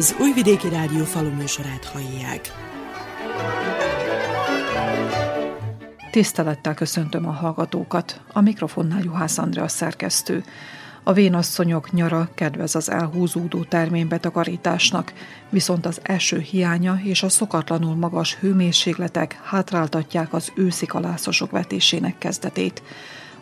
Az Újvidéki Rádió faluműsorát hallják. Tisztelettel köszöntöm a hallgatókat. A mikrofonnál Juhász Andrea szerkesztő. A vénasszonyok nyara kedvez az elhúzódó terménybetakarításnak, viszont az eső hiánya és a szokatlanul magas hőmérsékletek hátráltatják az őszi kalászosok vetésének kezdetét.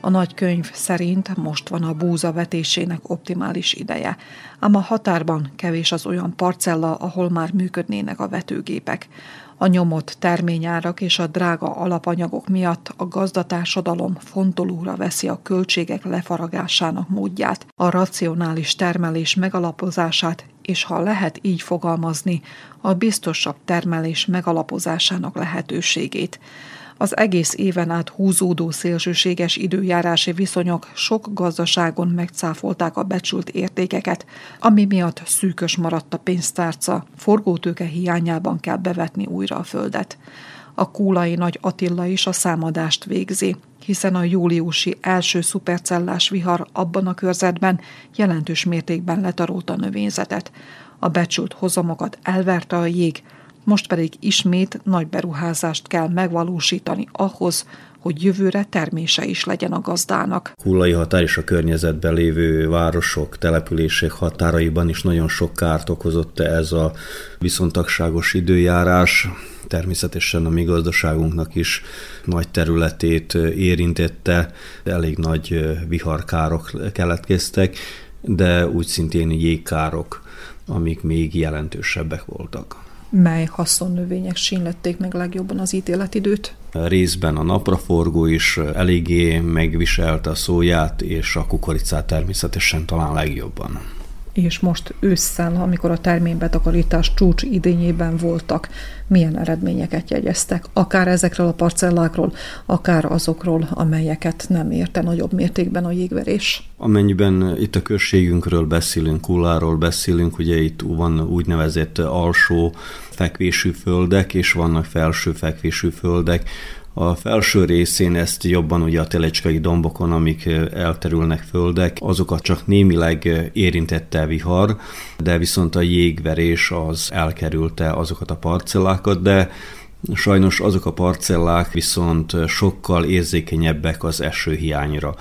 A nagykönyv szerint most van a búza vetésének optimális ideje, ám a határban kevés az olyan parcella, ahol már működnének a vetőgépek. A nyomott terményárak és a drága alapanyagok miatt a gazdatársadalom fontolóra veszi a költségek lefaragásának módját, a racionális termelés megalapozását, és ha lehet így fogalmazni, a biztosabb termelés megalapozásának lehetőségét. Az egész éven át húzódó szélsőséges időjárási viszonyok sok gazdaságon megcáfolták a becsült értékeket, ami miatt szűkös maradt a pénztárca, forgótőke hiányában kell bevetni újra a földet. A kúlai nagy Attila is a számadást végzi, hiszen a júliusi első szupercellás vihar abban a körzetben jelentős mértékben letarolta a növényzetet. A becsült hozamokat elverte a jég, most pedig ismét nagy beruházást kell megvalósítani ahhoz, hogy jövőre termése is legyen a gazdának. Kullai határ és a környezetben lévő városok, települések határaiban is nagyon sok kárt okozott ez a viszontagságos időjárás. Természetesen a mi gazdaságunknak is nagy területét érintette, elég nagy viharkárok keletkeztek, de úgy szintén jégkárok, amik még jelentősebbek voltak mely haszonnövények sínlették meg legjobban az ítéletidőt? Részben a napraforgó is eléggé megviselte a szóját, és a kukoricát természetesen talán legjobban és most ősszel, amikor a terménybetakarítás csúcs idényében voltak, milyen eredményeket jegyeztek, akár ezekről a parcellákról, akár azokról, amelyeket nem érte nagyobb mértékben a jégverés. Amennyiben itt a községünkről beszélünk, Kulláról beszélünk, ugye itt van úgynevezett alsó fekvésű földek, és vannak felső fekvésű földek, a felső részén ezt jobban ugye a telecskai dombokon, amik elterülnek földek, azokat csak némileg érintette vihar, de viszont a jégverés az elkerülte azokat a parcellákat, de Sajnos azok a parcellák viszont sokkal érzékenyebbek az esőhiányra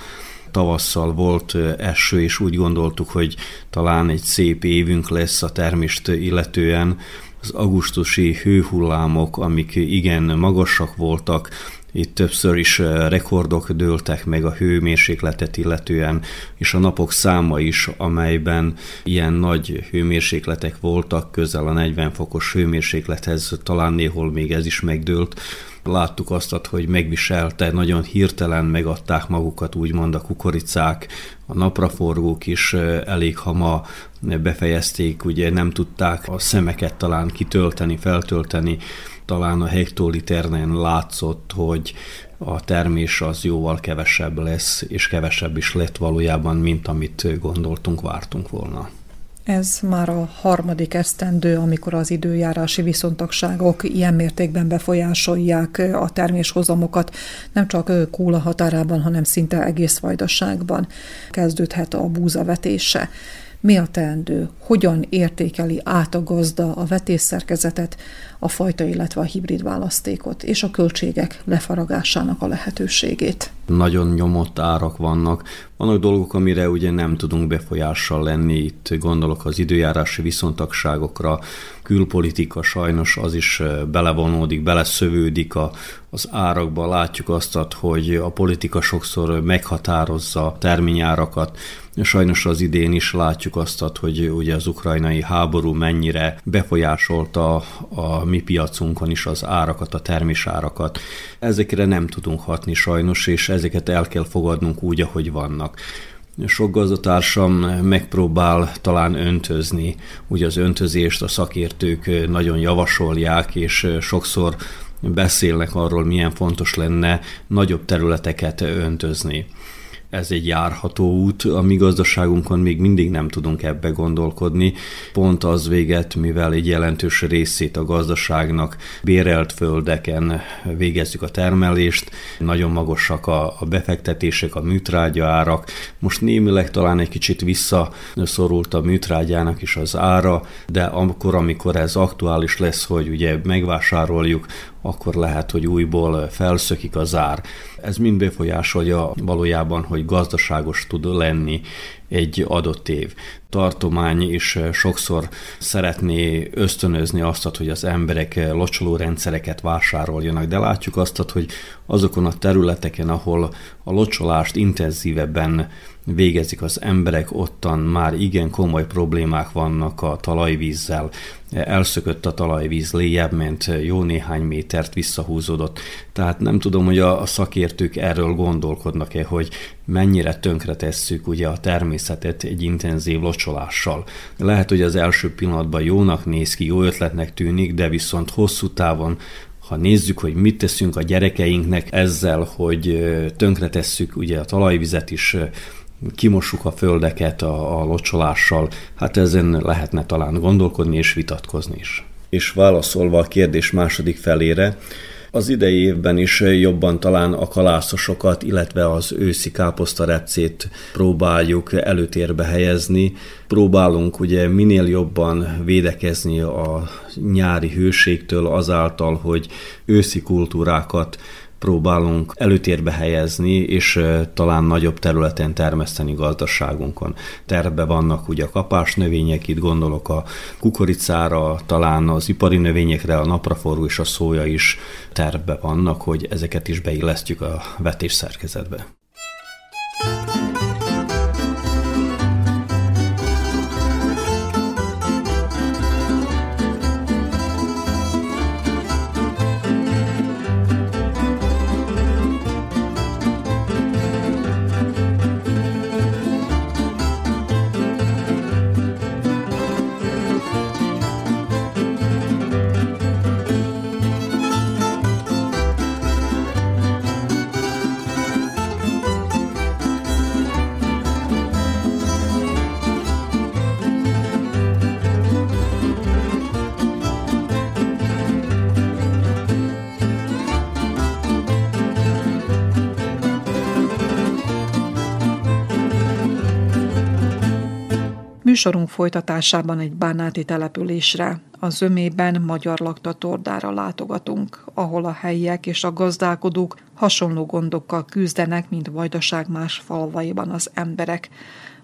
tavasszal volt eső, és úgy gondoltuk, hogy talán egy szép évünk lesz a termést illetően, az augusztusi hőhullámok, amik igen magasak voltak, itt többször is eh, rekordok dőltek meg a hőmérsékletet illetően, és a napok száma is, amelyben ilyen nagy hőmérsékletek voltak, közel a 40 fokos hőmérséklethez, talán néhol még ez is megdőlt, láttuk azt, hogy megviselte, nagyon hirtelen megadták magukat, úgymond a kukoricák, a napraforgók is elég hama befejezték, ugye nem tudták a szemeket talán kitölteni, feltölteni, talán a hektoliternen látszott, hogy a termés az jóval kevesebb lesz, és kevesebb is lett valójában, mint amit gondoltunk, vártunk volna. Ez már a harmadik esztendő, amikor az időjárási viszontagságok ilyen mértékben befolyásolják a terméshozamokat, nem csak Kóla határában, hanem szinte egész vajdaságban kezdődhet a búzavetése. Mi a teendő? Hogyan értékeli át a gazda a vetésszerkezetet, a fajta, illetve a hibrid választékot és a költségek lefaragásának a lehetőségét? Nagyon nyomott árak vannak. Vannak dolgok, amire ugye nem tudunk befolyással lenni. Itt gondolok az időjárási viszontagságokra, külpolitika sajnos az is belevonódik, beleszövődik a, az árakba. Látjuk azt, hogy a politika sokszor meghatározza terményárakat, Sajnos az idén is látjuk azt, hogy ugye az ukrajnai háború mennyire befolyásolta a mi piacunkon is az árakat, a termésárakat. Ezekre nem tudunk hatni sajnos, és ezeket el kell fogadnunk úgy, ahogy vannak. Sok gazdatársam megpróbál talán öntözni. Ugye az öntözést a szakértők nagyon javasolják, és sokszor beszélnek arról, milyen fontos lenne nagyobb területeket öntözni ez egy járható út, a mi gazdaságunkon még mindig nem tudunk ebbe gondolkodni. Pont az véget, mivel egy jelentős részét a gazdaságnak bérelt földeken végezzük a termelést, nagyon magasak a, a befektetések, a műtrágya árak. Most némileg talán egy kicsit visszaszorult a műtrágyának is az ára, de akkor, amikor ez aktuális lesz, hogy ugye megvásároljuk, akkor lehet, hogy újból felszökik az ár. Ez mind befolyásolja valójában, hogy gazdaságos tud lenni egy adott év. Tartomány is sokszor szeretné ösztönözni azt, hogy az emberek locsoló rendszereket vásároljanak, de látjuk azt, hogy azokon a területeken, ahol a locsolást intenzívebben végezik az emberek, ottan már igen komoly problémák vannak a talajvízzel. Elszökött a talajvíz, léjebb ment, jó néhány métert visszahúzódott. Tehát nem tudom, hogy a szakértők erről gondolkodnak-e, hogy mennyire tönkre tesszük ugye a természetet egy intenzív locsolással. Lehet, hogy az első pillanatban jónak néz ki, jó ötletnek tűnik, de viszont hosszú távon ha nézzük, hogy mit teszünk a gyerekeinknek ezzel, hogy tönkretesszük ugye a talajvizet is, kimossuk a földeket a, a locsolással, hát ezen lehetne talán gondolkodni és vitatkozni is. És válaszolva a kérdés második felére, az idei évben is jobban talán a kalászosokat, illetve az őszi káposztarepcét próbáljuk előtérbe helyezni. Próbálunk ugye minél jobban védekezni a nyári hőségtől azáltal, hogy őszi kultúrákat próbálunk előtérbe helyezni, és talán nagyobb területen termeszteni gazdaságunkon. Terve vannak ugye a kapás növények, itt gondolok a kukoricára, talán az ipari növényekre, a napraforgó és a szója is terve vannak, hogy ezeket is beillesztjük a vetés szerkezetbe. Műsorunk folytatásában egy bánáti településre, a zömében magyar lakta tordára látogatunk, ahol a helyiek és a gazdálkodók hasonló gondokkal küzdenek, mint Vajdaság más falvaiban az emberek.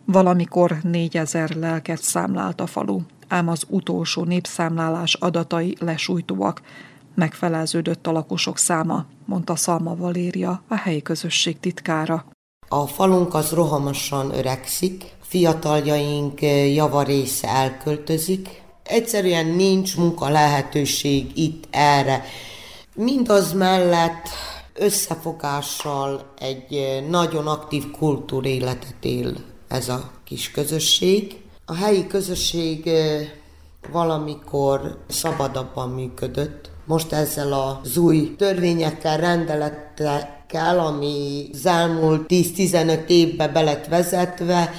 Valamikor négyezer lelket számlált a falu, ám az utolsó népszámlálás adatai lesújtóak. Megfeleződött a lakosok száma, mondta Szalma Valéria, a helyi közösség titkára. A falunk az rohamosan öregszik, fiataljaink javarésze elköltözik. Egyszerűen nincs munka lehetőség itt erre. Mindaz mellett összefogással egy nagyon aktív kultúréletet él ez a kis közösség. A helyi közösség valamikor szabadabban működött. Most ezzel az új törvényekkel, rendelettel, ami az elmúlt 10-15 évbe belet vezetve,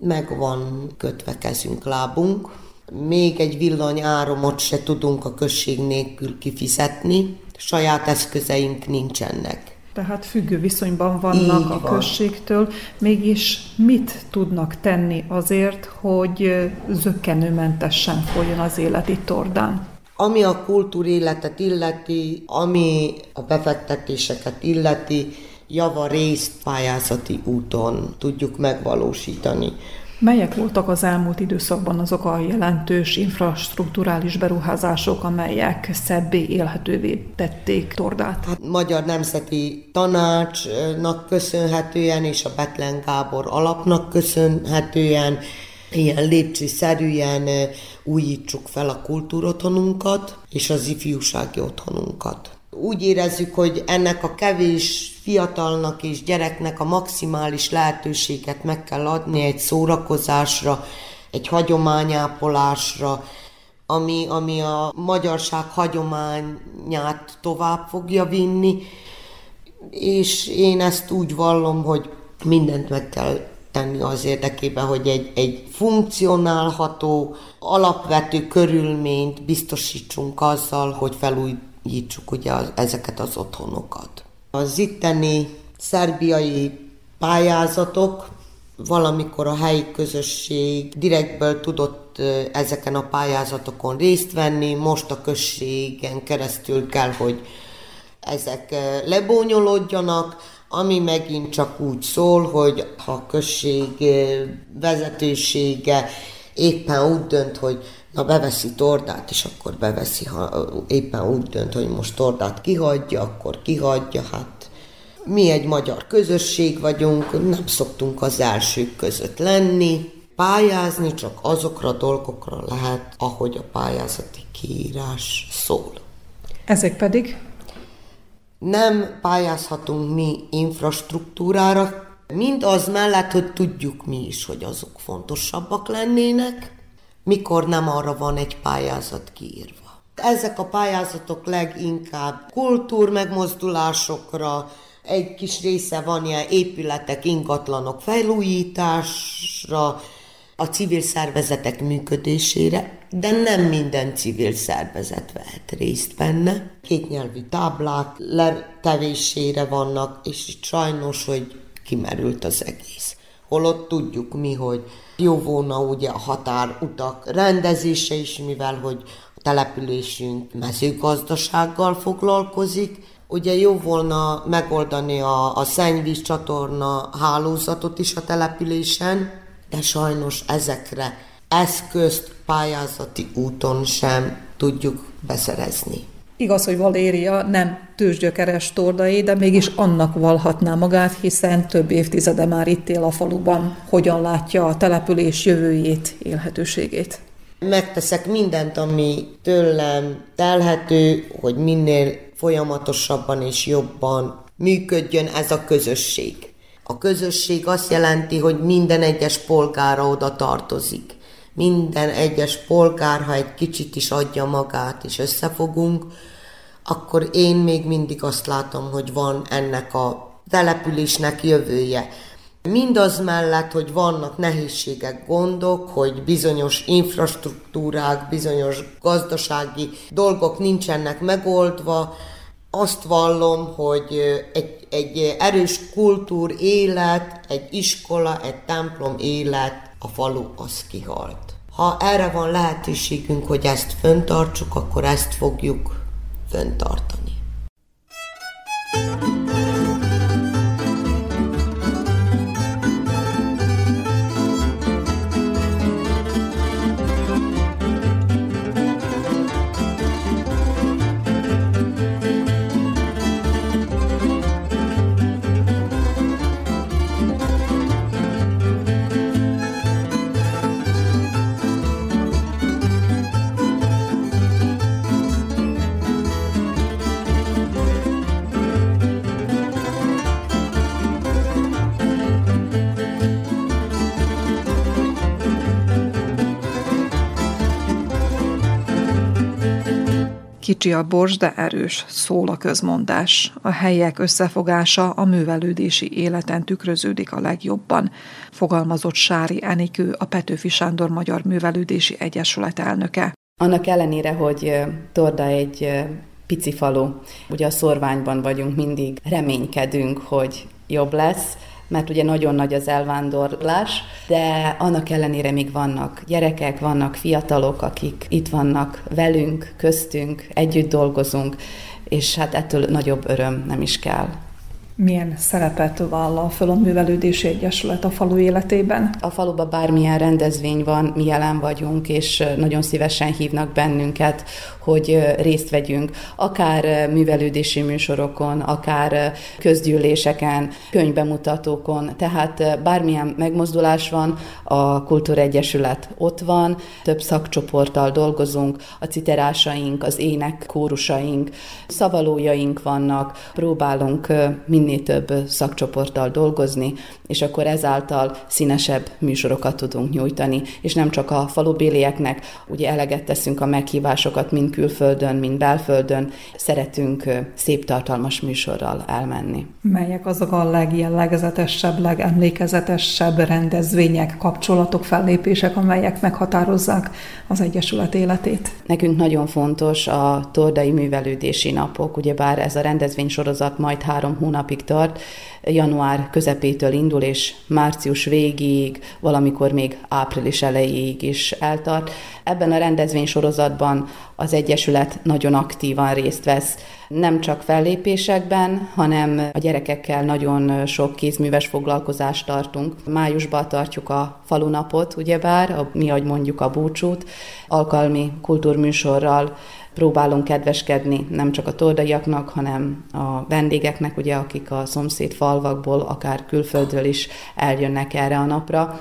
meg van kötve kezünk, lábunk. Még egy villany áramot se tudunk a község nélkül kifizetni, saját eszközeink nincsenek. Tehát függő viszonyban vannak Így a van. községtől, mégis mit tudnak tenni azért, hogy zöggenőmentesen folyjon az élet itt? Ami a kultúréletet illeti, ami a befektetéseket illeti, java részt pályázati úton tudjuk megvalósítani. Melyek voltak az elmúlt időszakban azok a jelentős infrastruktúrális beruházások, amelyek szebbé élhetővé tették Tordát? Hát Magyar Nemzeti Tanácsnak köszönhetően és a Betlen Gábor alapnak köszönhetően ilyen lépcsőszerűen újítsuk fel a kultúrotthonunkat és az ifjúsági otthonunkat úgy érezzük, hogy ennek a kevés fiatalnak és gyereknek a maximális lehetőséget meg kell adni egy szórakozásra, egy hagyományápolásra, ami, ami a magyarság hagyományát tovább fogja vinni, és én ezt úgy vallom, hogy mindent meg kell tenni az érdekében, hogy egy, egy funkcionálható, alapvető körülményt biztosítsunk azzal, hogy felújítsuk ugye az, ezeket az otthonokat. Az itteni szerbiai pályázatok valamikor a helyi közösség direktből tudott ezeken a pályázatokon részt venni, most a községen keresztül kell, hogy ezek lebonyolódjanak, ami megint csak úgy szól, hogy ha a község vezetősége éppen úgy dönt, hogy na beveszi Tordát, és akkor beveszi, ha éppen úgy dönt, hogy most Tordát kihagyja, akkor kihagyja, hát mi egy magyar közösség vagyunk, nem szoktunk az elsők között lenni, pályázni csak azokra a dolgokra lehet, ahogy a pályázati kiírás szól. Ezek pedig? Nem pályázhatunk mi infrastruktúrára, mind az mellett, hogy tudjuk mi is, hogy azok fontosabbak lennének, mikor nem arra van egy pályázat kiírva. Ezek a pályázatok leginkább kultúr megmozdulásokra, egy kis része van ilyen épületek, ingatlanok felújításra, a civil szervezetek működésére, de nem minden civil szervezet vehet részt benne. Kétnyelvű táblák letevésére vannak, és itt sajnos, hogy kimerült az egész. Holott tudjuk mi, hogy jó volna ugye a határutak rendezése is, mivel hogy a településünk mezőgazdasággal foglalkozik, Ugye jó volna megoldani a, a szennyvíz csatorna hálózatot is a településen, de sajnos ezekre eszközt pályázati úton sem tudjuk beszerezni. Igaz, hogy Valéria nem tőzsgyökeres tordai, de mégis annak valhatná magát, hiszen több évtizede már itt él a faluban. Hogyan látja a település jövőjét, élhetőségét? Megteszek mindent, ami tőlem telhető, hogy minél folyamatosabban és jobban működjön ez a közösség. A közösség azt jelenti, hogy minden egyes polgára oda tartozik. Minden egyes polgár, ha egy kicsit is adja magát és összefogunk, akkor én még mindig azt látom, hogy van ennek a településnek jövője. Mindaz mellett, hogy vannak nehézségek, gondok, hogy bizonyos infrastruktúrák, bizonyos gazdasági dolgok nincsenek megoldva, azt vallom, hogy egy, egy erős kultúr élet, egy iskola, egy templom élet, a falu az kihalt. Ha erre van lehetőségünk, hogy ezt föntartsuk, akkor ezt fogjuk föntartani. Kicsi a bors, de erős, szól a közmondás. A helyek összefogása a művelődési életen tükröződik a legjobban, fogalmazott Sári Enikő, a Petőfi Sándor Magyar Művelődési Egyesület elnöke. Annak ellenére, hogy Torda egy pici falu, ugye a szorványban vagyunk mindig, reménykedünk, hogy jobb lesz, mert ugye nagyon nagy az elvándorlás, de annak ellenére még vannak gyerekek, vannak fiatalok, akik itt vannak velünk, köztünk, együtt dolgozunk, és hát ettől nagyobb öröm nem is kell milyen szerepet vállal föl a Művelődési Egyesület a falu életében? A faluban bármilyen rendezvény van, mi jelen vagyunk, és nagyon szívesen hívnak bennünket, hogy részt vegyünk, akár művelődési műsorokon, akár közgyűléseken, könyvbemutatókon, tehát bármilyen megmozdulás van, a Kultúregyesület ott van, több szakcsoporttal dolgozunk, a citerásaink, az ének kórusaink, szavalójaink vannak, próbálunk minél minél több szakcsoporttal dolgozni, és akkor ezáltal színesebb műsorokat tudunk nyújtani, és nem csak a falubélieknek, ugye eleget teszünk a meghívásokat mind külföldön, mind belföldön, szeretünk szép tartalmas műsorral elmenni. Melyek azok a legjellegzetesebb, legemlékezetesebb rendezvények, kapcsolatok, fellépések, amelyek meghatározzák az Egyesület életét? Nekünk nagyon fontos a Tordai Művelődési Napok, ugyebár ez a rendezvénysorozat majd három hónapig tart, január közepétől indul, és március végig, valamikor még április elejéig is eltart. Ebben a rendezvénysorozatban az Egyesület nagyon aktívan részt vesz, nem csak fellépésekben, hanem a gyerekekkel nagyon sok kézműves foglalkozást tartunk. Májusban tartjuk a falunapot, ugyebár, mi, ahogy mondjuk a búcsút, alkalmi kultúrműsorral próbálunk kedveskedni nem csak a tordaiaknak, hanem a vendégeknek, ugye, akik a szomszéd falvakból, akár külföldről is eljönnek erre a napra.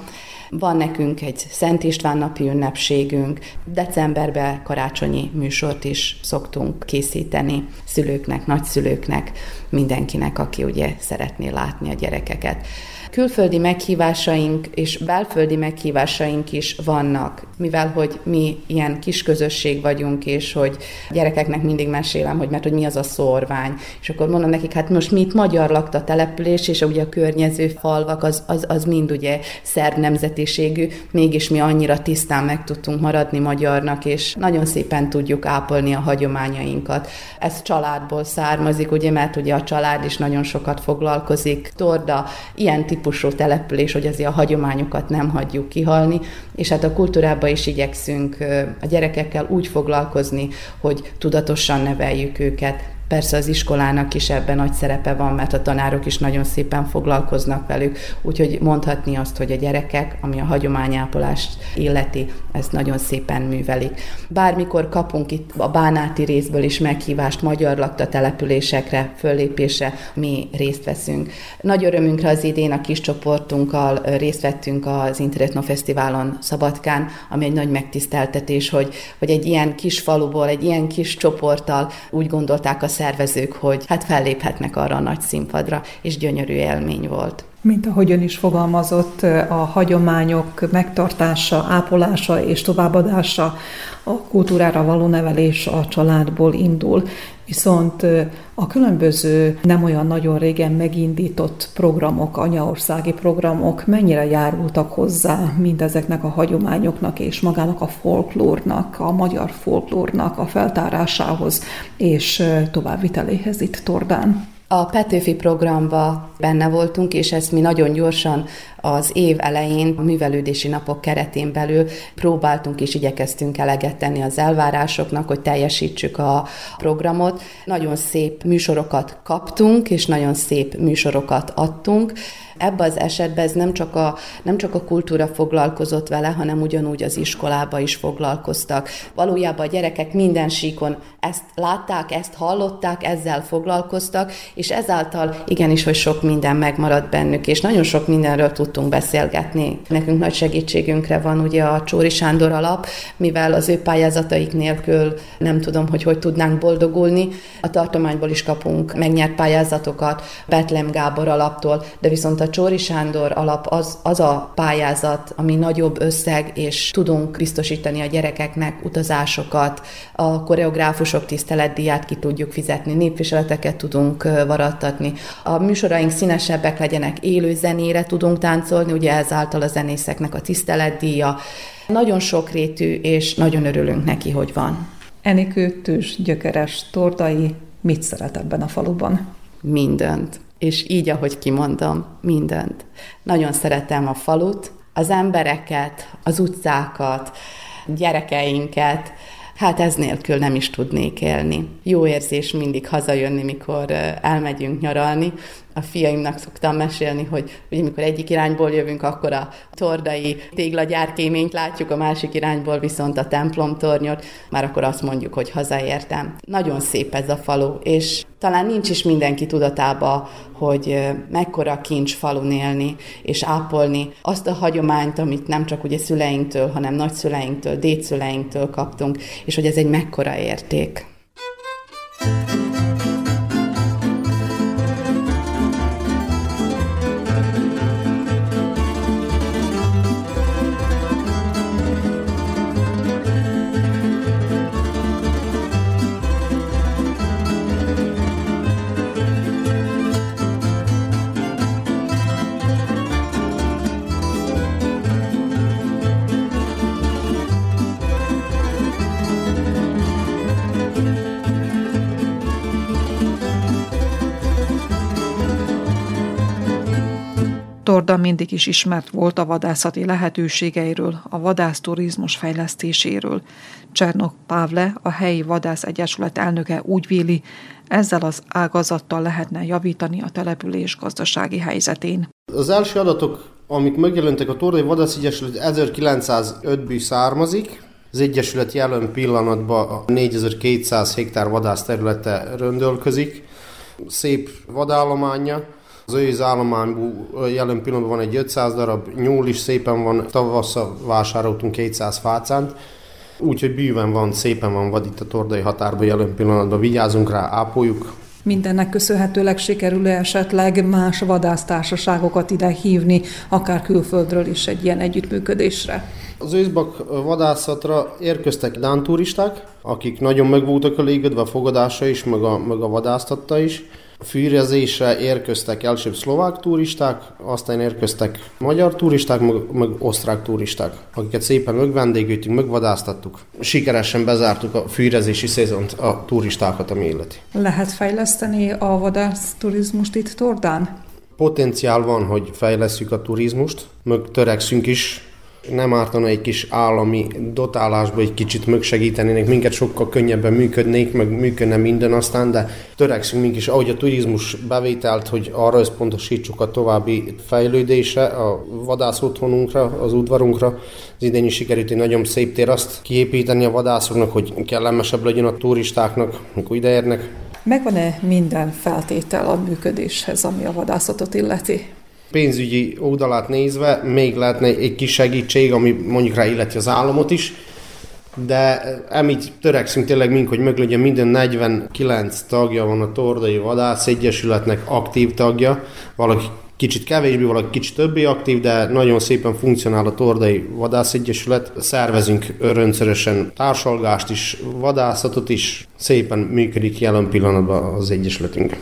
Van nekünk egy Szent István napi ünnepségünk, decemberben karácsonyi műsort is szoktunk készíteni szülőknek, nagyszülőknek, mindenkinek, aki ugye szeretné látni a gyerekeket. Külföldi meghívásaink és belföldi meghívásaink is vannak, mivel hogy mi ilyen kis közösség vagyunk, és hogy gyerekeknek mindig mesélem, hogy mert hogy mi az a szorvány. És akkor mondom nekik, hát most mi itt magyar lakta település, és ugye a környező falvak, az, az, az mind ugye szerb nemzetiségű, mégis mi annyira tisztán meg tudtunk maradni magyarnak, és nagyon szépen tudjuk ápolni a hagyományainkat. Ez családból származik, ugye, mert ugye a család is nagyon sokat foglalkozik. Torda, ilyen típusú település, hogy azért a hagyományokat nem hagyjuk kihalni, és hát a kultúrában is igyekszünk a gyerekekkel úgy foglalkozni, hogy tudatosan neveljük őket, Persze az iskolának is ebben nagy szerepe van, mert a tanárok is nagyon szépen foglalkoznak velük, úgyhogy mondhatni azt, hogy a gyerekek, ami a hagyományápolást illeti, ezt nagyon szépen művelik. Bármikor kapunk itt a bánáti részből is meghívást magyar lakta településekre, föllépésre, mi részt veszünk. Nagy örömünkre az idén a kis csoportunkkal részt vettünk az Internetno Fesztiválon Szabadkán, ami egy nagy megtiszteltetés, hogy, hogy egy ilyen kis faluból, egy ilyen kis csoporttal úgy gondolták a szervezők, hogy hát felléphetnek arra a nagy színpadra, és gyönyörű élmény volt. Mint ahogy ön is fogalmazott, a hagyományok megtartása, ápolása és továbbadása, a kultúrára való nevelés a családból indul. Viszont a különböző nem olyan nagyon régen megindított programok, anyaországi programok mennyire járultak hozzá mindezeknek a hagyományoknak és magának a folklórnak, a magyar folklórnak a feltárásához és továbbviteléhez itt Tordán? A Petőfi programba benne voltunk, és ezt mi nagyon gyorsan az év elején a művelődési napok keretén belül próbáltunk és igyekeztünk eleget tenni az elvárásoknak, hogy teljesítsük a programot. Nagyon szép műsorokat kaptunk, és nagyon szép műsorokat adtunk. Ebben az esetben ez nem csak, a, nem csak a kultúra foglalkozott vele, hanem ugyanúgy az iskolába is foglalkoztak. Valójában a gyerekek minden síkon ezt látták, ezt hallották, ezzel foglalkoztak, és ezáltal igenis, hogy sok minden megmaradt bennük, és nagyon sok mindenről tudtunk beszélgetni. Nekünk nagy segítségünkre van ugye a Csóri Sándor alap, mivel az ő pályázataik nélkül nem tudom, hogy hogy tudnánk boldogulni. A tartományból is kapunk megnyert pályázatokat, Betlem Gábor alaptól, de viszont a Csóri Sándor alap az, az a pályázat, ami nagyobb összeg, és tudunk biztosítani a gyerekeknek utazásokat, a koreográfusok tiszteletdíját ki tudjuk fizetni, népviseleteket tudunk varattatni. A műsoraink színesebbek legyenek, élő zenére tudunk táncolni, ugye ezáltal a zenészeknek a tiszteletdíja. Nagyon sokrétű, és nagyon örülünk neki, hogy van. Enikő tűs, gyökeres, tordai, mit szeret ebben a faluban? Mindent és így, ahogy kimondom, mindent. Nagyon szeretem a falut, az embereket, az utcákat, gyerekeinket, hát ez nélkül nem is tudnék élni. Jó érzés mindig hazajönni, mikor elmegyünk nyaralni, a fiaimnak szoktam mesélni, hogy ugye amikor egyik irányból jövünk, akkor a tordai téglagyárkéményt látjuk, a másik irányból viszont a templom tornyot, már akkor azt mondjuk, hogy hazaértem. Nagyon szép ez a falu, és talán nincs is mindenki tudatába, hogy mekkora kincs falun élni, és ápolni azt a hagyományt, amit nem csak ugye szüleinktől, hanem nagyszüleinktől, dédszüleinktől kaptunk, és hogy ez egy mekkora érték. thank you Torda mindig is ismert volt a vadászati lehetőségeiről, a vadászturizmus fejlesztéséről. Csernok Pávle, a helyi vadász egyesület elnöke úgy véli, ezzel az ágazattal lehetne javítani a település gazdasági helyzetén. Az első adatok, amik megjelentek a Tordai Vadász Egyesület 1905-ből származik, az Egyesület jelen pillanatban 4200 hektár vadász területe röndölközik. Szép vadállománya, az őz állományból jelen pillanatban van egy 500 darab nyúl is, szépen van, tavasszal vásároltunk 200 fácánt, úgyhogy bűven van, szépen van vad itt a tordai határban jelen pillanatban, vigyázunk rá, ápoljuk, Mindennek köszönhetőleg sikerül esetleg más vadásztársaságokat ide hívni, akár külföldről is egy ilyen együttműködésre? Az őszbak vadászatra érkeztek dán turisták, akik nagyon meg voltak elégedve a fogadása is, meg a, meg a vadásztatta is. Fűrezésre érkeztek elsőbb szlovák turisták, aztán érkeztek magyar turisták, meg, meg osztrák turisták, akiket szépen megvendégültünk, megvadásztattuk. Sikeresen bezártuk a fűrezési szezont a turistákat, ami illeti. Lehet fejleszteni a vadász turizmust itt Tordán? Potenciál van, hogy fejlesztjük a turizmust, meg törekszünk is nem ártana egy kis állami dotálásba egy kicsit megsegítenének, minket sokkal könnyebben működnék, meg működne minden aztán, de törekszünk mink is, ahogy a turizmus bevételt, hogy arra összpontosítsuk a további fejlődése, a vadász otthonunkra, az udvarunkra. Az idén is sikerült egy nagyon szép tér azt kiépíteni a vadászoknak, hogy kellemesebb legyen a turistáknak, amikor ideérnek. Megvan-e minden feltétel a működéshez, ami a vadászatot illeti? Pénzügyi oldalát nézve még lehetne egy kis segítség, ami mondjuk rá illeti az államot is, de emit törekszünk tényleg mink, hogy meg legyen minden 49 tagja van a Tordai Vadász Egyesületnek aktív tagja, valaki kicsit kevésbé, valaki kicsit többé aktív, de nagyon szépen funkcionál a Tordai Vadász Egyesület. Szervezünk rendszeresen társalgást is, vadászatot is, szépen működik jelen pillanatban az Egyesületünk.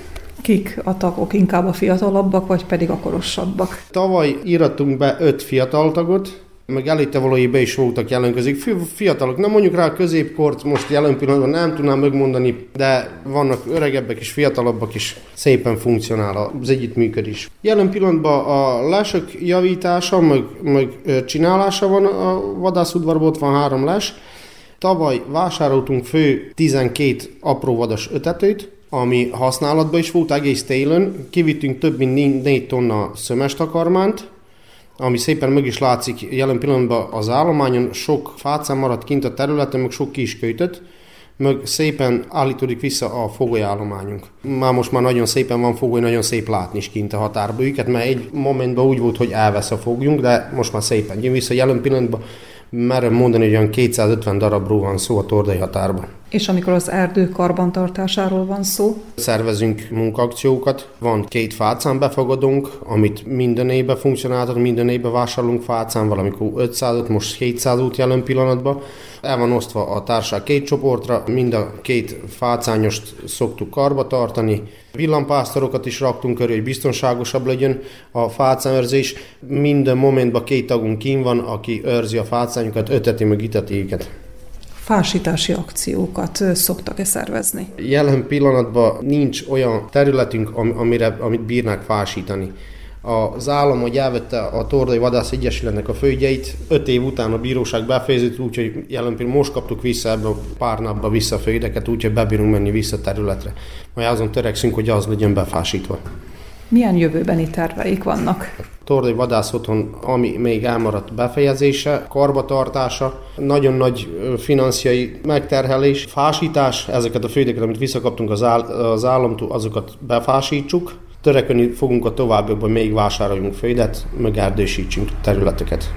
Kik a tagok, inkább a fiatalabbak, vagy pedig a korosabbak? Tavaly íratunk be öt fiatal tagot, meg előtte be is voltak jelentkezik. Fiatalok, nem mondjuk rá a középkort, most jelen pillanatban nem tudnám megmondani, de vannak öregebbek és fiatalabbak is, szépen funkcionál az együttműködés. Jelen pillanatban a lások javítása, meg, meg csinálása van a vadászudvarban, ott van három les. Tavaly vásároltunk fő 12 apró vadas ötetőt, ami használatban is volt egész télen. Kivittünk több mint 4 tonna szömes takarmányt, ami szépen meg is látszik jelen pillanatban az állományon, sok fácán maradt kint a területen, meg sok kisköjtöt, meg szépen állítódik vissza a fogolyállományunk. Már most már nagyon szépen van fogoly, nagyon szép látni is kint a határba őket, mert egy momentben úgy volt, hogy elvesz a fogjunk, de most már szépen jön vissza jelen pillanatban merem mondani, hogy olyan 250 darabról van szó a tordai határban. És amikor az erdő karbantartásáról van szó? Szervezünk munkakciókat, van két fácán befogadunk, amit minden évben funkcionáltat, minden évben vásárolunk fácán, valamikor 500 most 700 út jelen pillanatban. El van osztva a társaság két csoportra, mind a két fácányost szoktuk karba tartani, Villampásztorokat is raktunk körül, hogy biztonságosabb legyen a fácánőrzés. Minden momentban két tagunk kín van, aki őrzi a fácányokat, öteti meg iteti. Fásítási akciókat szoktak-e szervezni? Jelen pillanatban nincs olyan területünk, amire, amit bírnák fásítani az állam, hogy elvette a Tordai Vadász Egyesületnek a földjeit, öt év után a bíróság befejezett, úgyhogy jelen pillanatban most kaptuk vissza ebbe a pár napba vissza a földeket, úgyhogy bebírunk menni vissza területre. Majd azon törekszünk, hogy az legyen befásítva. Milyen jövőbeni terveik vannak? Tordai vadász otthon, ami még elmaradt befejezése, karbatartása, nagyon nagy financiai megterhelés, fásítás, ezeket a földeket, amit visszakaptunk az, áll, az államtól, azokat befásítsuk, törekedni fogunk a továbbiakban még vásároljunk földet, meg területeket.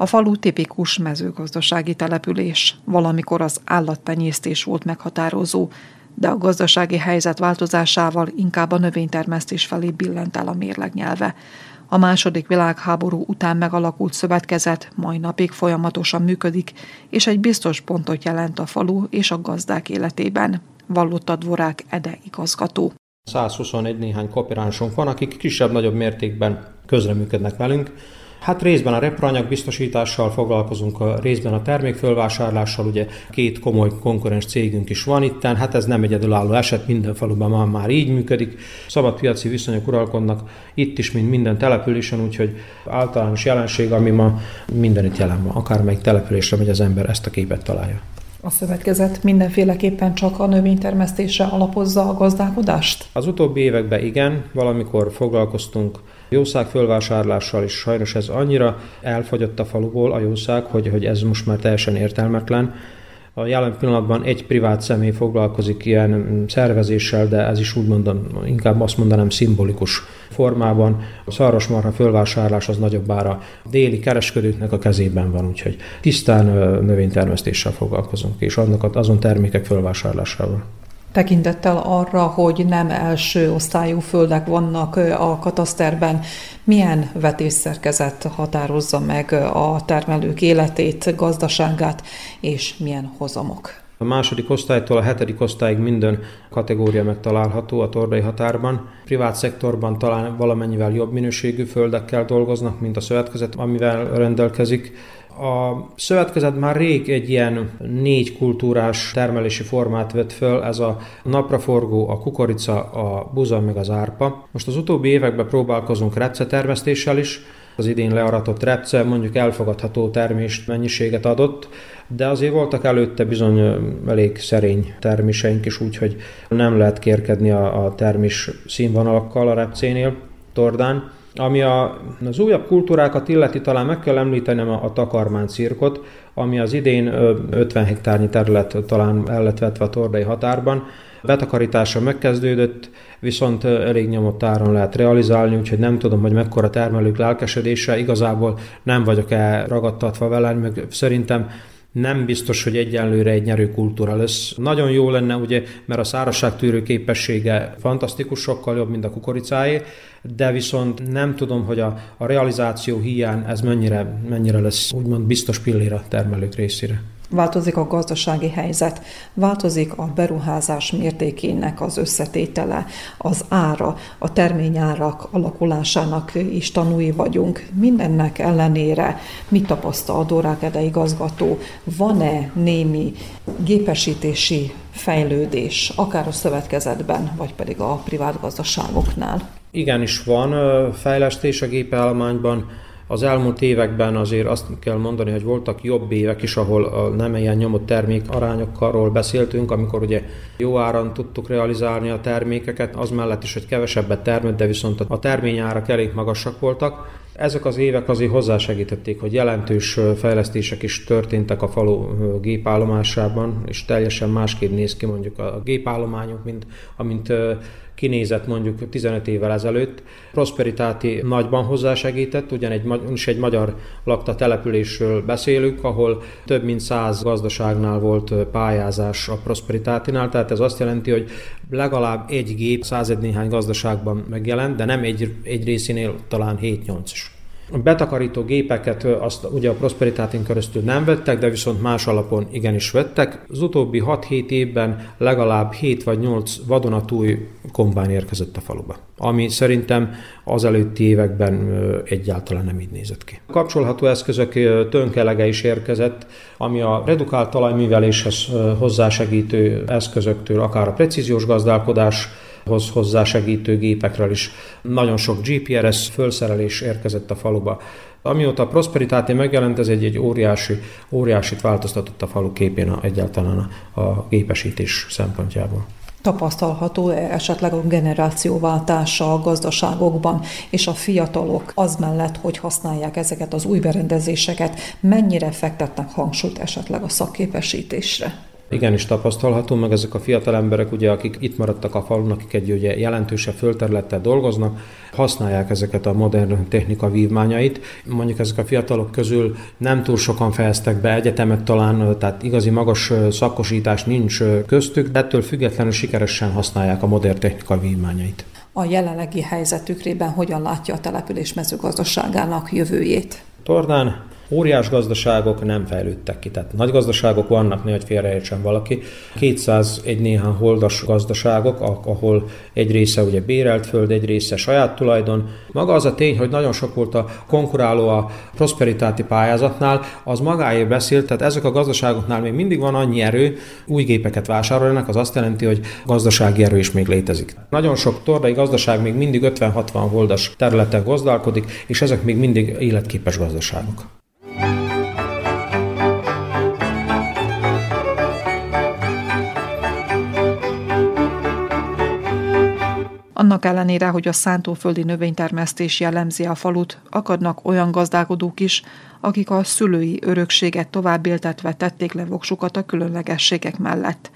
A falu tipikus mezőgazdasági település, valamikor az állattenyésztés volt meghatározó, de a gazdasági helyzet változásával inkább a növénytermesztés felé billent el a mérleg nyelve. A második világháború után megalakult szövetkezet mai napig folyamatosan működik, és egy biztos pontot jelent a falu és a gazdák életében, vallotta Dvorák Ede igazgató. 121 néhány kooperánsunk van, akik kisebb-nagyobb mértékben közreműködnek velünk, Hát részben a reproanyag biztosítással foglalkozunk, részben a termékfölvásárlással, ugye két komoly konkurens cégünk is van itten, hát ez nem egyedülálló eset, minden faluban már, már így működik. Szabad piaci viszonyok uralkodnak itt is, mint minden településen, úgyhogy általános jelenség, ami ma mindenütt jelen van, akármelyik településre megy az ember, ezt a képet találja. A szövetkezet mindenféleképpen csak a növénytermesztésre alapozza a gazdálkodást? Az utóbbi években igen, valamikor foglalkoztunk jószág fölvásárlással is sajnos ez annyira elfogyott a faluból a jószág, hogy, hogy ez most már teljesen értelmetlen. A jelen pillanatban egy privát személy foglalkozik ilyen szervezéssel, de ez is úgy mondom, inkább azt mondanám szimbolikus formában. A szarvasmarha fölvásárlás az nagyobbára déli kereskedőknek a kezében van, úgyhogy tisztán növénytermesztéssel foglalkozunk, és annak azon termékek fölvásárlásával. Tekintettel arra, hogy nem első osztályú földek vannak a kataszterben, milyen vetésszerkezet határozza meg a termelők életét, gazdaságát, és milyen hozamok? A második osztálytól a hetedik osztályig minden kategória megtalálható a tordai határban. Privát szektorban talán valamennyivel jobb minőségű földekkel dolgoznak, mint a szövetkezet, amivel rendelkezik. A szövetkezet már rég egy ilyen négy kultúrás termelési formát vett föl, ez a napraforgó, a kukorica, a buza, meg az árpa. Most az utóbbi években próbálkozunk repce termesztéssel is, az idén learatott repce mondjuk elfogadható termést, mennyiséget adott, de azért voltak előtte bizony elég szerény terméseink is, úgyhogy nem lehet kérkedni a, a termés színvonalakkal a repcénél, tordán. Ami a, az újabb kultúrákat illeti, talán meg kell említenem a, a takarmán cirkot, ami az idén 50 hektárnyi terület talán el lett vetve a tordai határban. Betakarítása megkezdődött, viszont elég nyomott áron lehet realizálni, úgyhogy nem tudom, hogy mekkora termelők lelkesedése. Igazából nem vagyok el ragadtatva vele, meg szerintem nem biztos, hogy egyenlőre egy nyerő kultúra lesz. Nagyon jó lenne, ugye, mert a szárazságtűrő képessége fantasztikus, sokkal jobb, mint a kukoricáé, de viszont nem tudom, hogy a, a realizáció hiány ez mennyire, mennyire lesz úgymond biztos pilléra termelők részére. Változik a gazdasági helyzet, változik a beruházás mértékének az összetétele, az ára, a terményárak alakulásának is tanúi vagyunk. Mindennek ellenére mit tapasztal a Dórák igazgató? Van-e némi gépesítési fejlődés, akár a szövetkezetben, vagy pedig a privát gazdaságoknál? Igenis van fejlesztés a gépeállományban, az elmúlt években azért azt kell mondani, hogy voltak jobb évek is, ahol nem ilyen nyomott termék arányokról beszéltünk, amikor ugye jó áron tudtuk realizálni a termékeket, az mellett is, hogy kevesebbet termett, de viszont a terményárak elég magasak voltak. Ezek az évek azért hozzásegítették, hogy jelentős fejlesztések is történtek a falu gépállomásában, és teljesen másképp néz ki mondjuk a gépállományok, mint amint kinézett mondjuk 15 évvel ezelőtt. Prosperitáti nagyban hozzásegített, ugyan egy, is egy magyar lakta településről beszélünk, ahol több mint száz gazdaságnál volt pályázás a Prosperitátinál, tehát ez azt jelenti, hogy legalább egy gép század néhány gazdaságban megjelent, de nem egy, egy részénél talán 7-8 is. Betakarító gépeket azt ugye a Prosperitátin keresztül nem vettek, de viszont más alapon igenis vettek. Az utóbbi 6-7 évben legalább 7 vagy 8 vadonatúj kombány érkezett a faluba, ami szerintem az előtti években egyáltalán nem így nézett ki. A kapcsolható eszközök tönkelege is érkezett, ami a redukált talajműveléshez hozzásegítő eszközöktől, akár a precíziós gazdálkodás, hoz hozzásegítő gépekről is. Nagyon sok GPRS felszerelés érkezett a faluba. Amióta a Prosperitáté megjelent, ez egy, egy óriási, óriásit változtatott a falu képén a, egyáltalán a, a gépesítés szempontjából tapasztalható esetleg a generációváltása a gazdaságokban, és a fiatalok az mellett, hogy használják ezeket az új berendezéseket, mennyire fektetnek hangsúlyt esetleg a szakképesítésre? Igenis tapasztalható, meg ezek a fiatal emberek, ugye, akik itt maradtak a falun, akik egy ugye, jelentősebb földterülettel dolgoznak, használják ezeket a modern technika vívmányait. Mondjuk ezek a fiatalok közül nem túl sokan fejeztek be egyetemet talán, tehát igazi magas szakosítás nincs köztük, de ettől függetlenül sikeresen használják a modern technika vívmányait. A jelenlegi helyzetükrében hogyan látja a település mezőgazdaságának jövőjét? Tordán Óriás gazdaságok nem fejlődtek ki, tehát nagy gazdaságok vannak, hogy félreértsen valaki. 200 egy néhány holdas gazdaságok, ahol egy része ugye bérelt föld, egy része saját tulajdon. Maga az a tény, hogy nagyon sok volt a konkuráló a prosperitáti pályázatnál, az magáért beszélt, tehát ezek a gazdaságoknál még mindig van annyi erő, új gépeket vásárolnak, az azt jelenti, hogy gazdasági erő is még létezik. Nagyon sok tordai gazdaság még mindig 50-60 holdas területen gazdálkodik, és ezek még mindig életképes gazdaságok. Annak ellenére, hogy a szántóföldi növénytermesztés jellemzi a falut, akadnak olyan gazdálkodók is, akik a szülői örökséget tovább éltetve tették le voksukat a különlegességek mellett.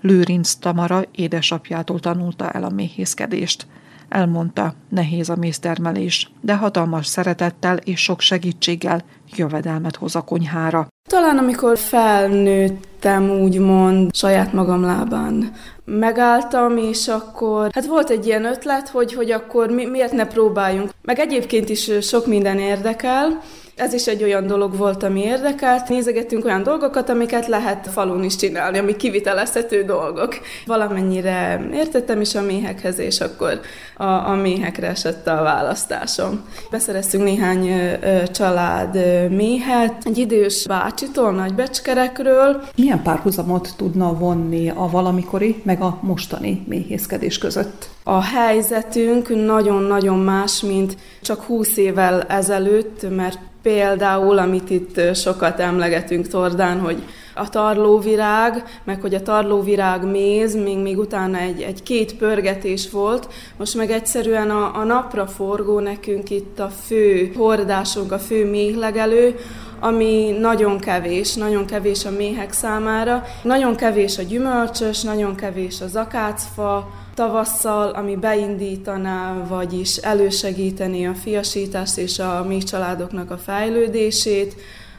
Lőrinc Tamara édesapjától tanulta el a méhészkedést. Elmondta, nehéz a méztermelés, de hatalmas szeretettel és sok segítséggel jövedelmet hoz a konyhára. Talán amikor felnőttem, úgymond, saját magam lábán megálltam, és akkor, hát volt egy ilyen ötlet, hogy, hogy akkor mi, miért ne próbáljunk. Meg egyébként is sok minden érdekel, ez is egy olyan dolog volt, ami érdekelt. Nézegettünk olyan dolgokat, amiket lehet falun is csinálni, ami kivitelezhető dolgok. Valamennyire értettem is a méhekhez, és akkor a, a méhekre esett a választásom. Beszereztünk néhány ö, család ö, méhet, egy idős bácsitól, nagybecskerekről. Milyen párhuzamot tudna vonni a valamikori, meg a mostani méhészkedés között? A helyzetünk nagyon-nagyon más, mint csak 20 évvel ezelőtt, mert Például, amit itt sokat emlegetünk Tordán, hogy a tarlóvirág, meg hogy a tarlóvirág méz, még, még utána egy, egy két pörgetés volt, most meg egyszerűen a, a napra forgó nekünk itt a fő hordásunk, a fő méhlegelő, ami nagyon kevés, nagyon kevés a méhek számára. Nagyon kevés a gyümölcsös, nagyon kevés a zakácfa, tavasszal, ami beindítaná, vagyis elősegíteni a fiasítást és a mi családoknak a fejlődését.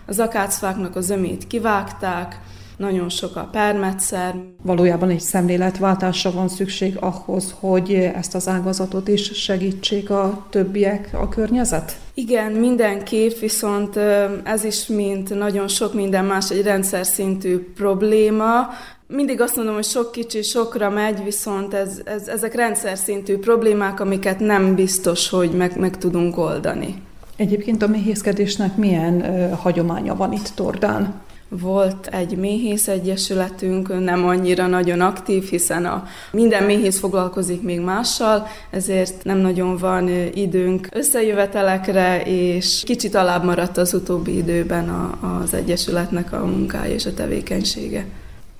Az akácfáknak a zömét kivágták, nagyon sok a permetszer. Valójában egy szemléletváltásra van szükség ahhoz, hogy ezt az ágazatot is segítsék a többiek, a környezet? Igen, mindenképp, viszont ez is, mint nagyon sok minden más, egy rendszer szintű probléma, mindig azt mondom, hogy sok kicsi sokra megy, viszont ez, ez, ezek rendszer szintű problémák, amiket nem biztos, hogy meg, meg tudunk oldani. Egyébként a méhészkedésnek milyen ö, hagyománya van itt Tordán? Volt egy méhész egyesületünk, nem annyira nagyon aktív, hiszen a minden méhész foglalkozik még mással, ezért nem nagyon van időnk összejövetelekre, és kicsit alább maradt az utóbbi időben a, az egyesületnek a munkája és a tevékenysége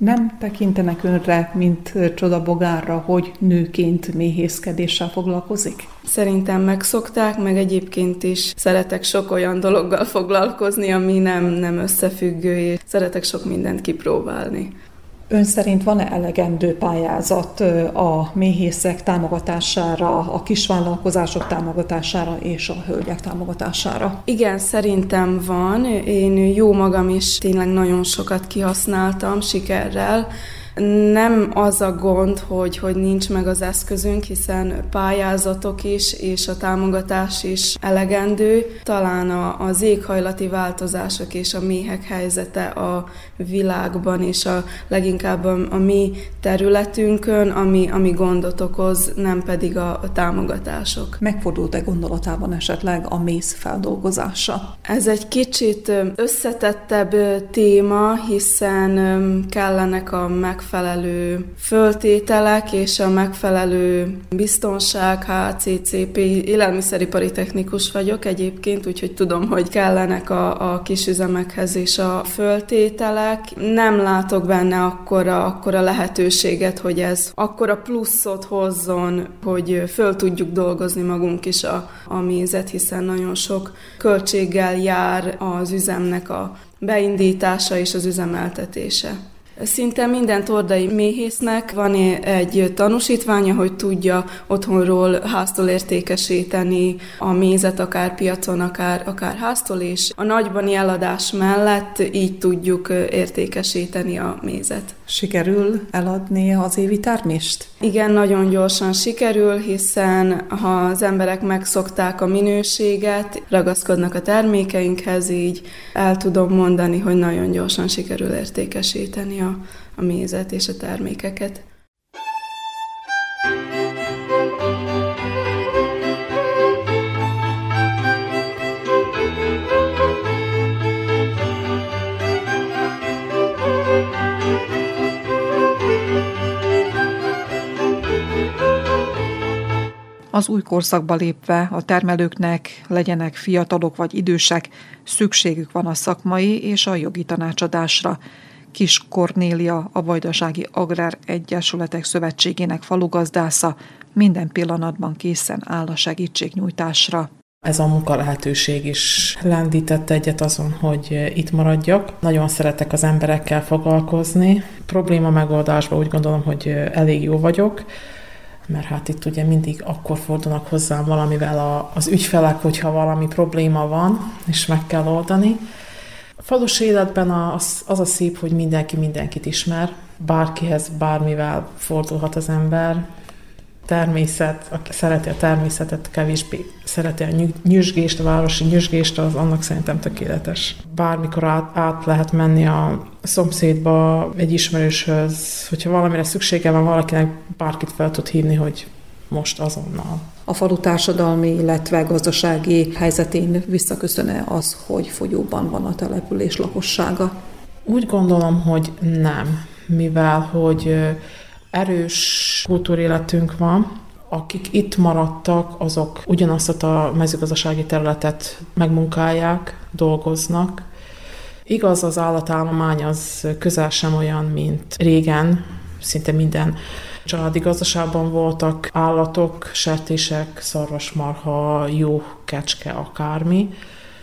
nem tekintenek önre, mint csodabogárra, hogy nőként méhészkedéssel foglalkozik? Szerintem megszokták, meg egyébként is szeretek sok olyan dologgal foglalkozni, ami nem, nem összefüggő, és szeretek sok mindent kipróbálni. Ön szerint van-e elegendő pályázat a méhészek támogatására, a kisvállalkozások támogatására és a hölgyek támogatására? Igen, szerintem van. Én jó magam is tényleg nagyon sokat kihasználtam sikerrel. Nem az a gond, hogy, hogy nincs meg az eszközünk, hiszen pályázatok is és a támogatás is elegendő. Talán a, az éghajlati változások és a méhek helyzete a világban és a leginkább a, a mi területünkön, ami, ami gondot okoz, nem pedig a, a támogatások. Megfordult-e gondolatában esetleg a méz feldolgozása? Ez egy kicsit összetettebb téma, hiszen kellenek a meg megfelelő föltételek és a megfelelő biztonság, HCCP, élelmiszeripari technikus vagyok egyébként, úgyhogy tudom, hogy kellenek a, a kisüzemekhez és a föltételek. Nem látok benne akkora, akkora lehetőséget, hogy ez akkora pluszot hozzon, hogy föl tudjuk dolgozni magunk is a, a mézet, hiszen nagyon sok költséggel jár az üzemnek a beindítása és az üzemeltetése. Szinte minden tordai méhésznek van egy tanúsítványa, hogy tudja otthonról háztól értékesíteni a mézet, akár piacon, akár, akár háztól, és a nagybani eladás mellett így tudjuk értékesíteni a mézet. Sikerül eladni az évi termést? Igen, nagyon gyorsan sikerül, hiszen ha az emberek megszokták a minőséget, ragaszkodnak a termékeinkhez, így el tudom mondani, hogy nagyon gyorsan sikerül értékesíteni a, a mézet és a termékeket. Az új korszakba lépve a termelőknek, legyenek fiatalok vagy idősek, szükségük van a szakmai és a jogi tanácsadásra. Kis Kornélia, a Vajdasági Agrár Egyesületek Szövetségének falugazdásza minden pillanatban készen áll a segítségnyújtásra. Ez a munka lehetőség is lendített egyet azon, hogy itt maradjak. Nagyon szeretek az emberekkel foglalkozni. Probléma megoldásban úgy gondolom, hogy elég jó vagyok mert hát itt ugye mindig akkor fordulnak hozzám valamivel a, az ügyfelek, hogyha valami probléma van, és meg kell oldani. A falus életben az, az a szép, hogy mindenki mindenkit ismer, bárkihez bármivel fordulhat az ember, természet, aki szereti a természetet, kevésbé szereti a nyüzsgést, a városi nyüzsgést, az annak szerintem tökéletes. Bármikor át, át lehet menni a szomszédba, egy ismerőshöz, hogyha valamire szüksége van valakinek, bárkit fel tud hívni, hogy most azonnal. A falu társadalmi, illetve gazdasági helyzetén visszaköszöne az, hogy fogyóban van a település lakossága? Úgy gondolom, hogy nem, mivel hogy erős kultúréletünk van, akik itt maradtak, azok ugyanazt a mezőgazdasági területet megmunkálják, dolgoznak. Igaz, az állatállomány az közel sem olyan, mint régen, szinte minden családi gazdaságban voltak állatok, sertések, szarvasmarha, jó, kecske, akármi.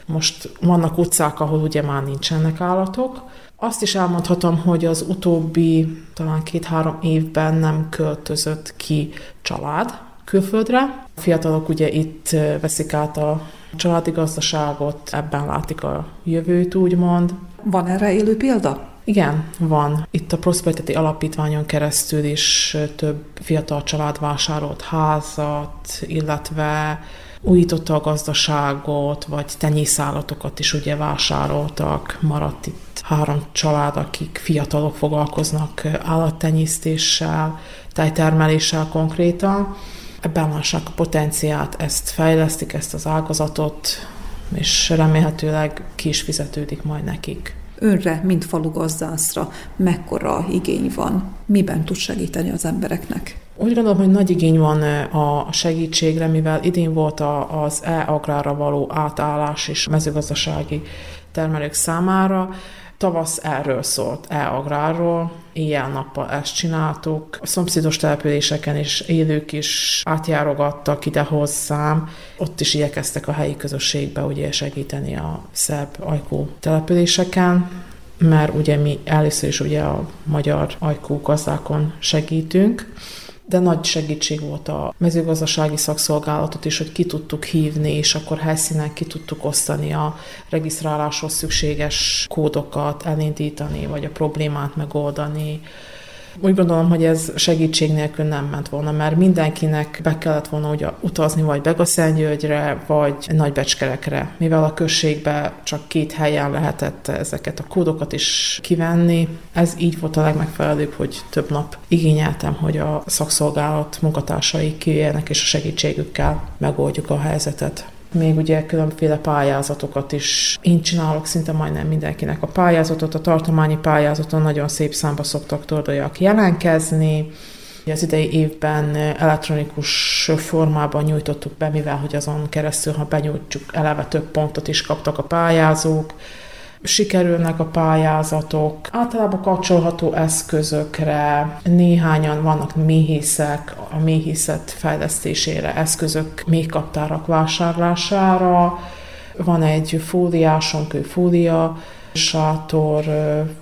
Most vannak utcák, ahol ugye már nincsenek állatok, azt is elmondhatom, hogy az utóbbi talán két-három évben nem költözött ki család külföldre. A fiatalok ugye itt veszik át a családi gazdaságot, ebben látik a jövőt, úgymond. Van erre élő példa? Igen, van. Itt a Prosperity Alapítványon keresztül is több fiatal család vásárolt házat, illetve újította a gazdaságot, vagy tenyészállatokat is ugye vásároltak, maradt itt három család, akik fiatalok foglalkoznak állattenyésztéssel, tejtermeléssel konkrétan. Ebben lássák a potenciát, ezt fejlesztik, ezt az ágazatot, és remélhetőleg ki is fizetődik majd nekik. Önre, mint falugazdászra, mekkora igény van? Miben tud segíteni az embereknek? Úgy gondolom, hogy nagy igény van a segítségre, mivel idén volt az e-agrárra való átállás is mezőgazdasági termelők számára. Tavasz erről szólt, e-agrárról, éjjel-nappal ezt csináltuk. A szomszédos településeken is élők is átjárogattak ide hozzám. Ott is igyekeztek a helyi közösségbe ugye segíteni a szerb ajkó településeken mert ugye mi először is ugye a magyar ajkó gazdákon segítünk, de nagy segítség volt a mezőgazdasági szakszolgálatot is, hogy ki tudtuk hívni, és akkor helyszínen ki tudtuk osztani a regisztráláshoz szükséges kódokat, elindítani, vagy a problémát megoldani. Úgy gondolom, hogy ez segítség nélkül nem ment volna, mert mindenkinek be kellett volna ugye utazni vagy Begaszentgyörgyre, vagy Nagybecskerekre, mivel a községbe csak két helyen lehetett ezeket a kódokat is kivenni. Ez így volt a legmegfelelőbb, hogy több nap igényeltem, hogy a szakszolgálat munkatársai kijöjjenek, és a segítségükkel megoldjuk a helyzetet még ugye különféle pályázatokat is. Én csinálok szinte majdnem mindenkinek a pályázatot, a tartományi pályázaton nagyon szép számba szoktak tordajak jelentkezni, az idei évben elektronikus formában nyújtottuk be, mivel hogy azon keresztül, ha benyújtjuk, eleve több pontot is kaptak a pályázók, sikerülnek a pályázatok, általában kapcsolható eszközökre, néhányan vannak méhészek, a méhészet fejlesztésére, eszközök méhkaptárak vásárlására, van egy fóliásunk, ő fólia sátor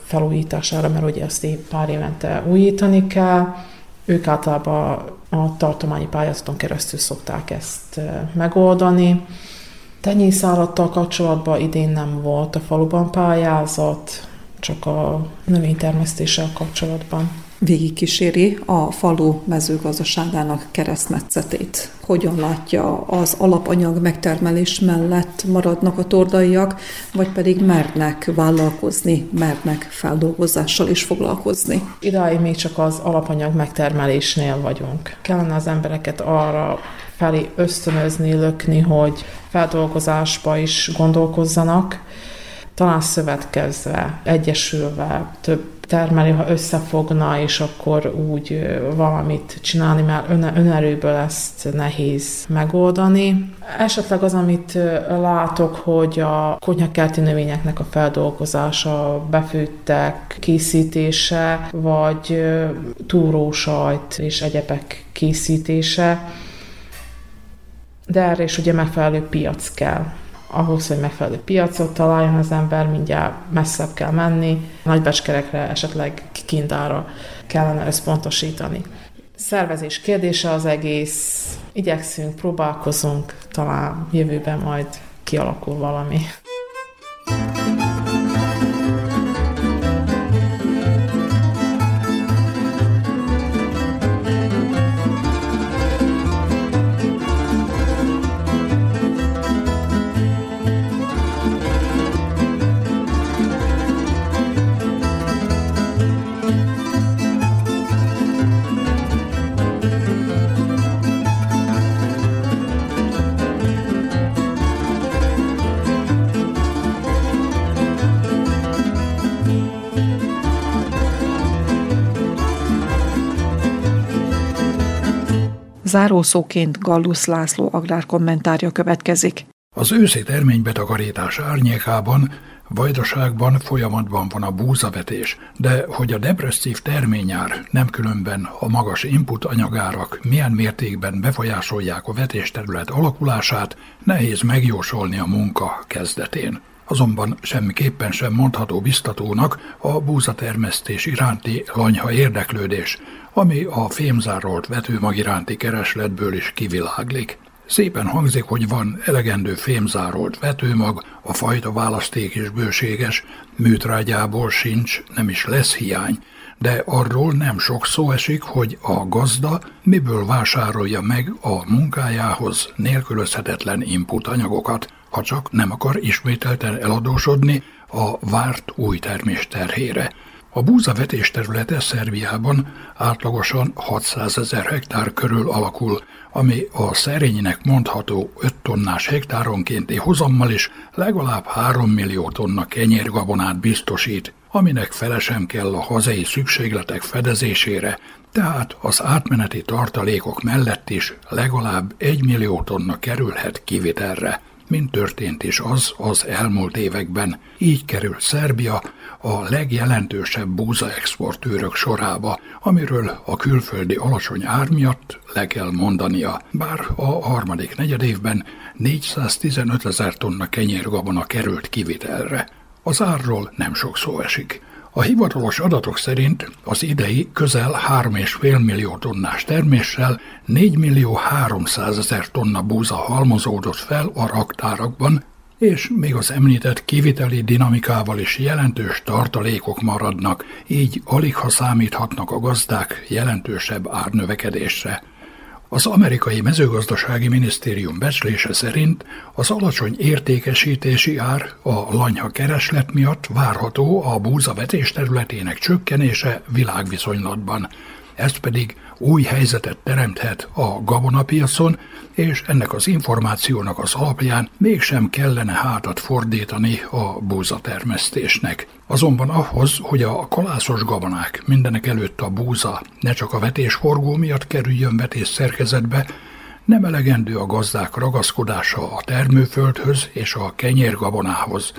felújítására, mert ugye ezt pár évente újítani kell. Ők általában a tartományi pályázaton keresztül szokták ezt megoldani. Tenyészállattal kapcsolatban idén nem volt a faluban pályázat, csak a növénytermesztéssel kapcsolatban végigkíséri a falu mezőgazdaságának keresztmetszetét. Hogyan látja az alapanyag megtermelés mellett maradnak a tordaiak, vagy pedig mernek vállalkozni, mernek feldolgozással is foglalkozni. Idáig még csak az alapanyag megtermelésnél vagyunk. Kellene az embereket arra felé ösztönözni, lökni, hogy feldolgozásba is gondolkozzanak, talán szövetkezve, egyesülve, több termelő, ha összefogna, és akkor úgy valamit csinálni, mert önerőből ezt nehéz megoldani. Esetleg az, amit látok, hogy a konyhakerti növényeknek a feldolgozása, befőttek készítése, vagy túrósajt és egyebek készítése, de erre is ugye megfelelő piac kell ahhoz, hogy megfelelő piacot találjon az ember, mindjárt messzebb kell menni, nagybecskerekre, esetleg kintára kellene összpontosítani. Szervezés kérdése az egész, igyekszünk, próbálkozunk, talán jövőben majd kialakul valami. Zárószóként Gallus László agrárkommentárja következik. Az őszi terménybetakarítás árnyékában Vajdaságban folyamatban van a búzavetés, de hogy a depresszív terményár nem különben a magas input anyagárak milyen mértékben befolyásolják a vetésterület alakulását, nehéz megjósolni a munka kezdetén. Azonban semmiképpen sem mondható biztatónak a búzatermesztés iránti lanyha érdeklődés, ami a fémzárolt vetőmag iránti keresletből is kiviláglik. Szépen hangzik, hogy van elegendő fémzárolt vetőmag, a fajta választék is bőséges, műtrágyából sincs, nem is lesz hiány, de arról nem sok szó esik, hogy a gazda miből vásárolja meg a munkájához nélkülözhetetlen input anyagokat, ha csak nem akar ismételten eladósodni a várt új termés terhére. A búzavetés területe Szerbiában átlagosan 600 ezer hektár körül alakul, ami a szerénynek mondható 5 tonnás hektáronkénti hozammal is legalább 3 millió tonna kenyérgabonát biztosít, aminek felesem kell a hazai szükségletek fedezésére, tehát az átmeneti tartalékok mellett is legalább 1 millió tonna kerülhet kivitelre mint történt is az az elmúlt években. Így került Szerbia a legjelentősebb búza exportőrök sorába, amiről a külföldi alacsony ár miatt le kell mondania, bár a harmadik negyedévben 415 ezer tonna kenyérgabona került kivitelre. Az árról nem sok szó esik. A hivatalos adatok szerint az idei közel 3,5 millió tonnás terméssel 4 millió 300 ezer tonna búza halmozódott fel a raktárakban, és még az említett kiviteli dinamikával is jelentős tartalékok maradnak, így alig ha számíthatnak a gazdák jelentősebb árnövekedésre. Az amerikai mezőgazdasági minisztérium becslése szerint az alacsony értékesítési ár a lanyha kereslet miatt várható a búzavetés területének csökkenése világviszonylatban. Ez pedig új helyzetet teremthet a gabonapiacon, és ennek az információnak az alapján mégsem kellene hátat fordítani a búzatermesztésnek. Azonban ahhoz, hogy a kalászos gabonák mindenek előtt a búza ne csak a vetésforgó miatt kerüljön vetés szerkezetbe, nem elegendő a gazdák ragaszkodása a termőföldhöz és a kenyérgabonához.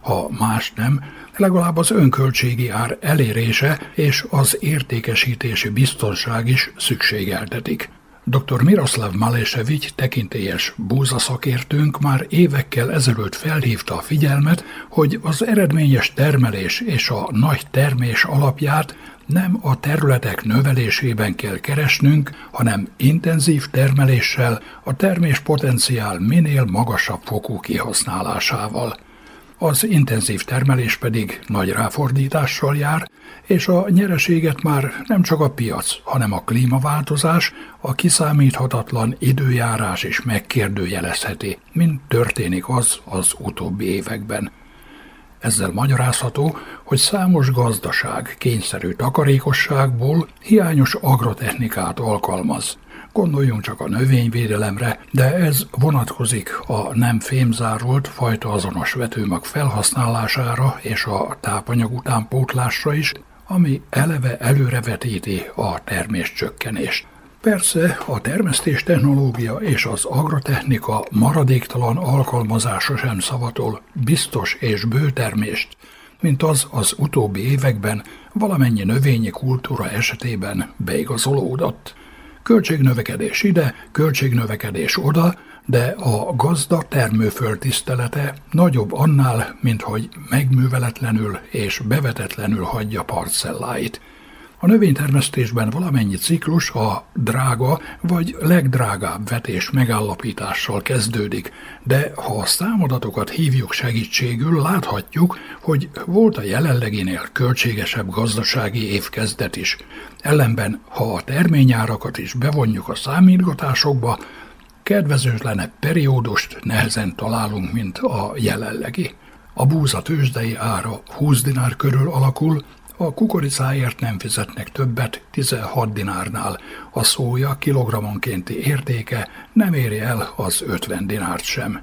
Ha más nem, legalább az önköltségi ár elérése és az értékesítési biztonság is szükségeltetik. Dr. Miroslav Malesevic tekintélyes búzaszakértőnk már évekkel ezelőtt felhívta a figyelmet, hogy az eredményes termelés és a nagy termés alapját nem a területek növelésében kell keresnünk, hanem intenzív termeléssel, a termés potenciál minél magasabb fokú kihasználásával. Az intenzív termelés pedig nagy ráfordítással jár, és a nyereséget már nem csak a piac, hanem a klímaváltozás, a kiszámíthatatlan időjárás is megkérdőjelezheti, mint történik az az utóbbi években. Ezzel magyarázható, hogy számos gazdaság kényszerű takarékosságból hiányos agrotechnikát alkalmaz. Gondoljunk csak a növényvédelemre, de ez vonatkozik a nem fémzárolt fajta azonos vetőmag felhasználására és a tápanyag utánpótlásra is, ami eleve előrevetíti a termés csökkenést. Persze a termesztés technológia és az agrotechnika maradéktalan alkalmazása sem szavatol biztos és bő termést, mint az az utóbbi években valamennyi növényi kultúra esetében beigazolódott. Költségnövekedés ide, költségnövekedés oda, de a gazda termőföld tisztelete nagyobb annál, mint hogy megműveletlenül és bevetetlenül hagyja parcelláit. A növénytermesztésben valamennyi ciklus a drága vagy legdrágább vetés megállapítással kezdődik, de ha a számadatokat hívjuk segítségül, láthatjuk, hogy volt a jelenleginél költségesebb gazdasági évkezdet is. Ellenben, ha a terményárakat is bevonjuk a számítgatásokba, kedvezőtlenebb periódust nehezen találunk, mint a jelenlegi. A búza tőzsdei ára 20 dinár körül alakul, a kukoricáért nem fizetnek többet 16 dinárnál, a szója kilogrammonkénti értéke nem éri el az 50 dinárt sem.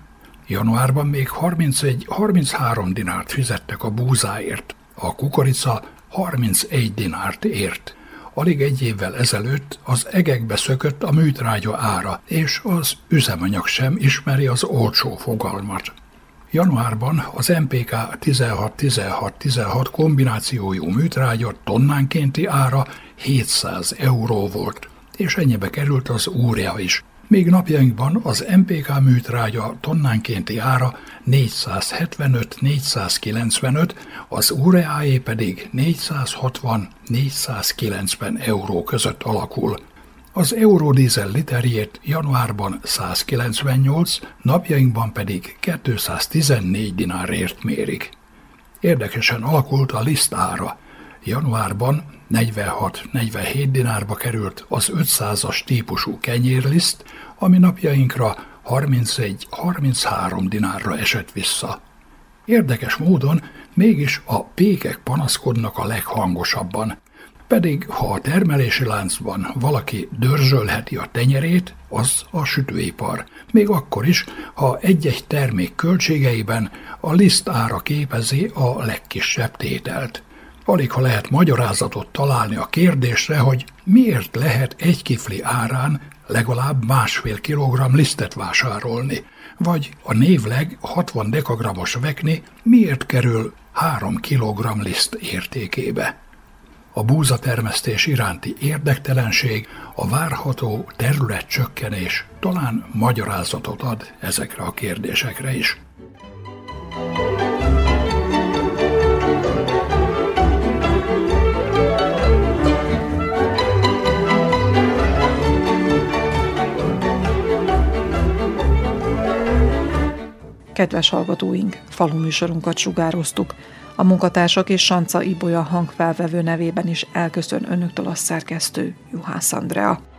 Januárban még 31-33 dinárt fizettek a búzáért, a kukorica 31 dinárt ért. Alig egy évvel ezelőtt az egekbe szökött a műtrágya ára, és az üzemanyag sem ismeri az olcsó fogalmat. Januárban az MPK 16-16-16 kombinációjú műtrágya tonnánkénti ára 700 euró volt, és ennyibe került az úrja is. Még napjainkban az MPK műtrágya tonnánkénti ára 475-495, az úreáé pedig 460-490 euró között alakul. Az eurodízel literjét januárban 198, napjainkban pedig 214 dinárért mérik. Érdekesen alakult a lisztára. Januárban 46-47 dinárba került az 500-as típusú kenyérliszt, ami napjainkra 31-33 dinárra esett vissza. Érdekes módon mégis a pékek panaszkodnak a leghangosabban. Pedig, ha a termelési láncban valaki dörzsölheti a tenyerét, az a sütőipar. Még akkor is, ha egy-egy termék költségeiben a liszt ára képezi a legkisebb tételt. Alig ha lehet magyarázatot találni a kérdésre, hogy miért lehet egy kifli árán legalább másfél kilogramm lisztet vásárolni, vagy a névleg 60 dekagramos vekni miért kerül 3 kilogramm liszt értékébe a búzatermesztés iránti érdektelenség, a várható területcsökkenés talán magyarázatot ad ezekre a kérdésekre is. Kedves hallgatóink, faluműsorunkat sugároztuk. A munkatársak és Sanca Ibolya hangfelvevő nevében is elköszön önöktől a szerkesztő Juhász Andrea.